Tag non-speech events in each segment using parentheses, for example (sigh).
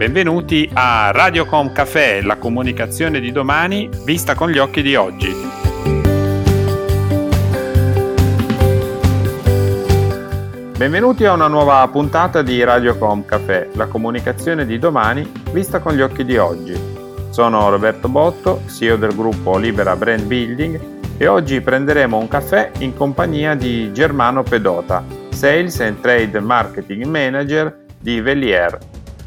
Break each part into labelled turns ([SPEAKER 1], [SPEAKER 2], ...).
[SPEAKER 1] Benvenuti a Radiocom Café, la comunicazione di domani vista con gli occhi di oggi. Benvenuti a una nuova puntata di Radiocom Café, la comunicazione di domani vista con gli occhi di oggi. Sono Roberto Botto, CEO del gruppo Libera Brand Building e oggi prenderemo un caffè in compagnia di Germano Pedota, Sales and Trade Marketing Manager di Velier,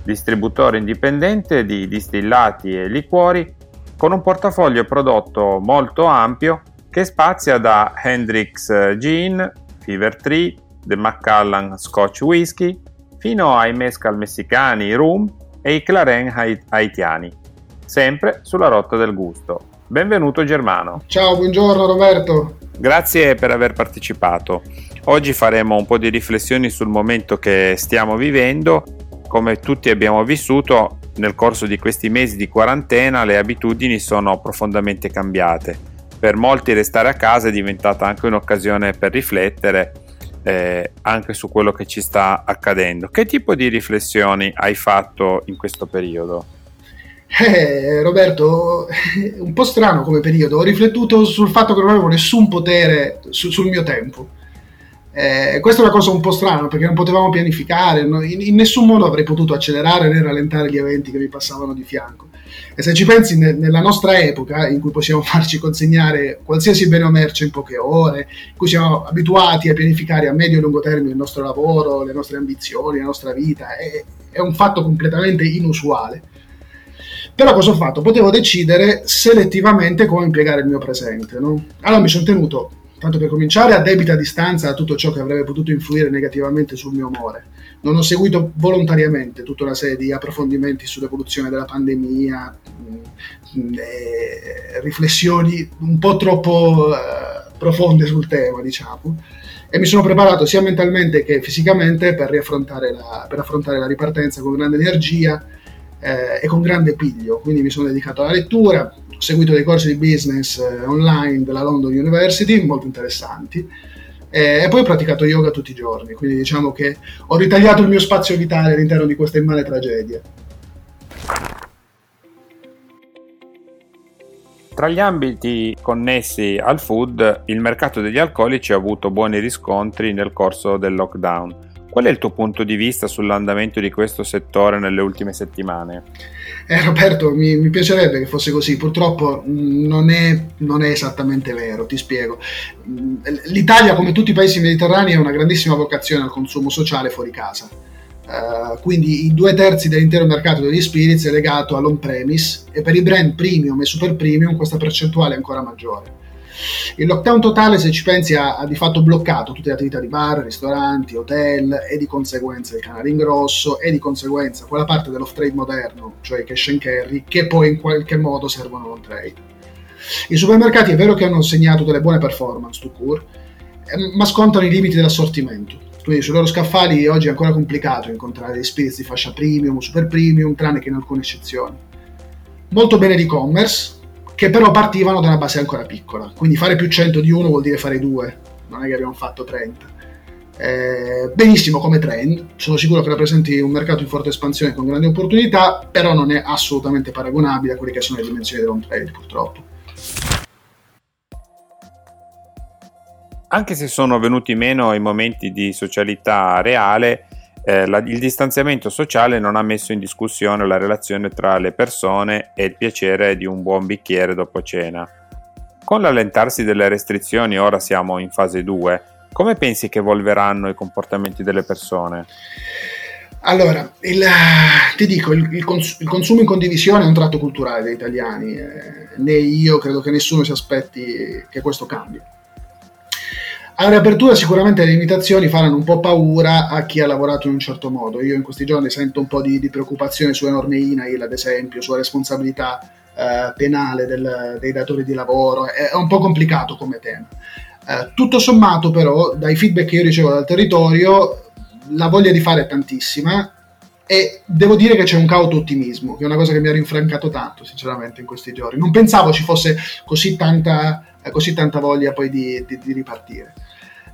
[SPEAKER 1] distributore indipendente di distillati e liquori con un portafoglio prodotto molto ampio che spazia da Hendrix Gin, Fever Tree, The Macallan Scotch Whisky fino ai mescal messicani, rum e i claren haitiani, sempre sulla rotta del gusto. Benvenuto Germano.
[SPEAKER 2] Ciao, buongiorno Roberto.
[SPEAKER 1] Grazie per aver partecipato. Oggi faremo un po' di riflessioni sul momento che stiamo vivendo come tutti abbiamo vissuto, nel corso di questi mesi di quarantena le abitudini sono profondamente cambiate. Per molti restare a casa è diventata anche un'occasione per riflettere eh, anche su quello che ci sta accadendo. Che tipo di riflessioni hai fatto in questo periodo?
[SPEAKER 2] Eh, Roberto, (laughs) un po' strano come periodo. Ho riflettuto sul fatto che non avevo nessun potere su, sul mio tempo eh, questa è una cosa un po' strana perché non potevamo pianificare, in, in, nessun modo avrei potuto accelerare né rallentare gli eventi che mi passavano di fianco. E se ci pensi, ne, nella nostra epoca, in cui possiamo (laughs) farci consegnare qualsiasi bene o merce in poche ore, in cui siamo abituati a pianificare a medio e lungo termine il nostro lavoro, le nostre ambizioni, la nostra vita, è, è un fatto completamente inusuale. Però cosa ho fatto? Potevo decidere selettivamente come impiegare il mio presente. No? Allora mi sono tenuto tanto per cominciare, a debita distanza da tutto ciò che avrebbe potuto influire negativamente sul mio umore. Non ho seguito volontariamente tutta una serie di approfondimenti sull'evoluzione della pandemia, mh, mm, eh, riflessioni un po' troppo eh, profonde sul tema, diciamo, e mi sono preparato sia mentalmente che fisicamente per, la, per affrontare la ripartenza con grande energia eh, e con grande piglio. Quindi mi sono dedicato alla lettura, seguito dei corsi di business eh, online della London University, molto interessanti, eh, e poi ho praticato yoga tutti i giorni, quindi diciamo che ho ritagliato il mio spazio vitale all'interno di questa immane tragedia.
[SPEAKER 1] Tra gli ambiti connessi al food, il mercato degli alcolici ha avuto buoni riscontri nel corso del lockdown. Qual è il tuo punto di vista sull'andamento di questo settore nelle ultime settimane?
[SPEAKER 2] Eh, Roberto, mi, mi, piacerebbe che fosse così, purtroppo mm, non è, non è, esattamente vero, ti spiego. Mm, L'Italia, come tutti i paesi mediterranei, ha una grandissima vocazione al consumo sociale fuori casa. Uh, quindi i due terzi dell'intero mercato degli spirits è legato all'on-premise e per i brand premium e super premium questa percentuale è ancora maggiore. Il lockdown totale, se ci pensi, ha, ha, di fatto bloccato tutte le attività di bar, ristoranti, hotel e di conseguenza il canale in grosso e di conseguenza quella parte dell'off-trade moderno, cioè cash and carry, che poi in qualche modo servono all'on-trade. I supermercati è vero che hanno segnato delle buone performance to cure, eh, ma scontano i limiti dell'assortimento. Quindi sui loro scaffali oggi è ancora complicato incontrare dei spirits di fascia premium o super premium, tranne che in alcune eccezioni. Molto bene l'e-commerce, che però partivano da una base ancora piccola. Quindi fare più 100 di uno vuol dire fare due, non è che abbiamo fatto 30. Eh, benissimo come trend, sono sicuro che rappresenti un mercato in forte espansione con grandi opportunità, però non è assolutamente paragonabile a quelle che sono le dimensioni dell'on trade purtroppo.
[SPEAKER 1] Anche se sono venuti meno i momenti di socialità reale, eh, la, il distanziamento sociale non ha messo in discussione la relazione tra le persone e il piacere di un buon bicchiere dopo cena. Con l'allentarsi delle restrizioni, ora siamo in fase 2, come pensi che evolveranno i comportamenti delle persone?
[SPEAKER 2] Allora, il, ti dico, il, il, cons- il, consumo in condivisione è un tratto culturale degli italiani, eh, né io credo che nessuno si aspetti che questo cambi. Alla riapertura sicuramente le limitazioni faranno un po' paura a chi ha lavorato in un certo modo. Io in questi giorni sento un po' di, di preoccupazione sulle norme INAIL, ad esempio, sulla responsabilità eh, penale del, dei datori di lavoro. È, è, un po' complicato come tema. Eh, tutto sommato, però, dai feedback che io ricevo dal territorio, la voglia di fare è tantissima e devo dire che c'è un cauto ottimismo, che è una cosa che mi ha rinfrancato tanto, sinceramente, in questi giorni. Non pensavo ci fosse così tanta, così tanta voglia poi di, di, di ripartire.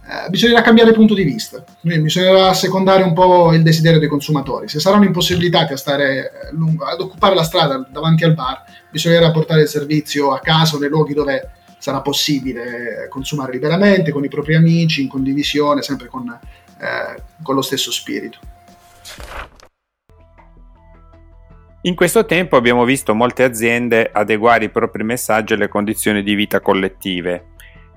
[SPEAKER 2] Eh, bisognerà cambiare punto di vista, bisognerà secondare un po' il desiderio dei consumatori. Se saranno impossibilitati a stare lungo, ad occupare la strada davanti al bar, bisognerà portare il servizio a casa nei luoghi dove sarà possibile consumare liberamente, con i propri amici, in condivisione, sempre con, eh, con lo stesso spirito.
[SPEAKER 1] In questo tempo abbiamo visto molte aziende adeguare i propri messaggi alle condizioni di vita collettive.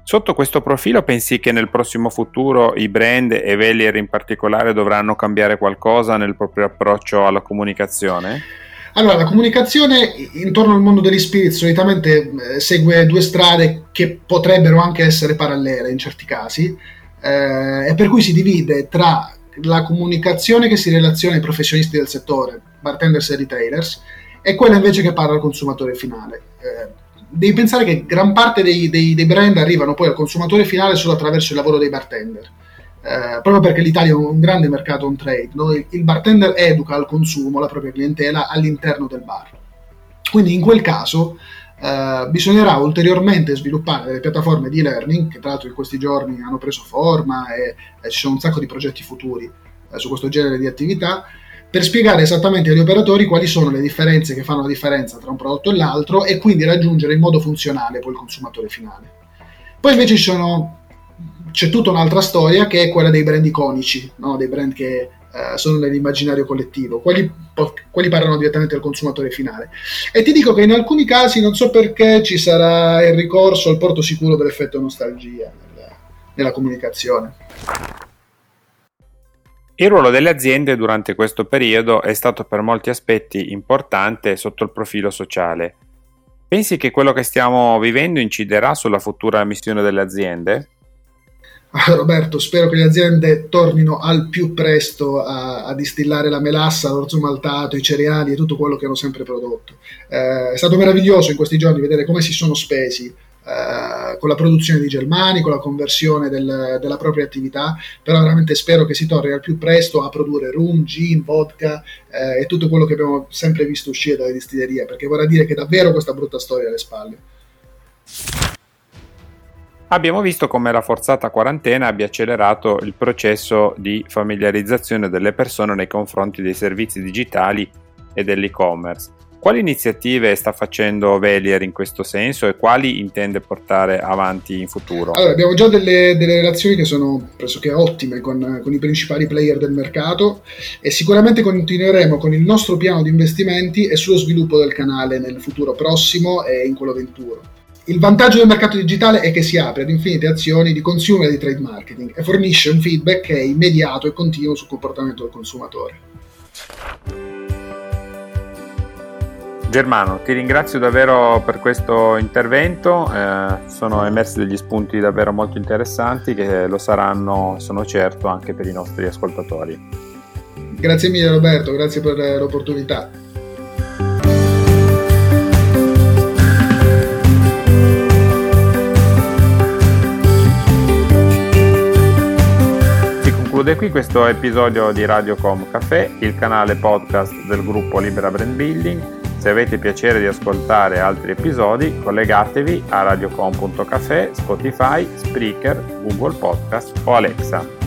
[SPEAKER 1] Sotto questo profilo pensi che nel prossimo futuro i brand e Velier in particolare dovranno cambiare qualcosa nel proprio approccio alla comunicazione?
[SPEAKER 2] Allora, la comunicazione intorno al mondo degli spirit solitamente eh, segue due strade che potrebbero anche essere parallele in certi casi, eh, e per cui si divide tra la comunicazione che si relaziona ai professionisti del settore, bartenders e retailers, e quella invece che parla al consumatore finale. Eh, devi pensare che gran parte dei, dei, dei, brand arrivano poi al consumatore finale solo attraverso il lavoro dei bartender. Eh, proprio perché l'Italia è un grande mercato on trade, no? il bartender educa al consumo la propria clientela all'interno del bar. Quindi in quel caso eh, bisognerà ulteriormente sviluppare delle piattaforme di learning che tra l'altro in questi giorni hanno preso forma e, e ci sono un sacco di progetti futuri eh, su questo genere di attività per spiegare esattamente agli operatori quali sono le differenze che fanno la differenza tra un prodotto e l'altro e quindi raggiungere in modo funzionale poi il consumatore finale. Poi invece sono, c'è tutta un'altra storia che è quella dei brand iconici, no? dei brand che uh, sono nell'immaginario collettivo, quelli, quelli, parlano direttamente al consumatore finale. E ti dico che in alcuni casi non so perché ci sarà il ricorso al porto sicuro dell'effetto nostalgia nella, nella comunicazione.
[SPEAKER 1] Il ruolo delle aziende durante questo periodo è stato per molti aspetti importante sotto il profilo sociale. Pensi che quello che stiamo vivendo inciderà sulla futura missione delle aziende?
[SPEAKER 2] Ah, Roberto, spero che le aziende tornino al più presto a, a distillare la melassa, l'orzo maltato, i cereali e tutto quello che hanno sempre prodotto. Eh, è stato meraviglioso in questi giorni vedere come si sono spesi eh, con la produzione di Germani, con la conversione del, della propria attività, però veramente spero che si torni al più presto a produrre rum, gin, vodka eh, e tutto quello che abbiamo sempre visto uscire dalle distillerie, perché vorrà dire che davvero questa brutta storia alle spalle.
[SPEAKER 1] Abbiamo visto come la forzata quarantena abbia accelerato il processo di familiarizzazione delle persone nei confronti dei servizi digitali e dell'e-commerce. Quali iniziative sta facendo Velier in questo senso e quali intende portare avanti in futuro?
[SPEAKER 2] Allora, abbiamo già delle, delle relazioni che sono pressoché ottime con, con, i principali player del mercato e sicuramente continueremo con il nostro piano di investimenti e sullo sviluppo del canale nel futuro prossimo e in quello venturo. Il vantaggio del mercato digitale è che si apre ad infinite azioni di consumer e di trade marketing e fornisce un feedback che è immediato e continuo sul comportamento del consumatore.
[SPEAKER 1] Germano, ti ringrazio davvero per questo intervento, eh, sono emersi degli spunti davvero molto interessanti che lo saranno, sono certo, anche per i nostri ascoltatori.
[SPEAKER 2] Grazie mille Roberto, grazie per l'opportunità.
[SPEAKER 1] Si conclude qui questo episodio di Radiocom Café, il canale podcast del gruppo Libera Brand Building se avete piacere di ascoltare altri episodi, collegatevi a radiocom.cafe, Spotify, Spreaker, Google Podcast o Alexa.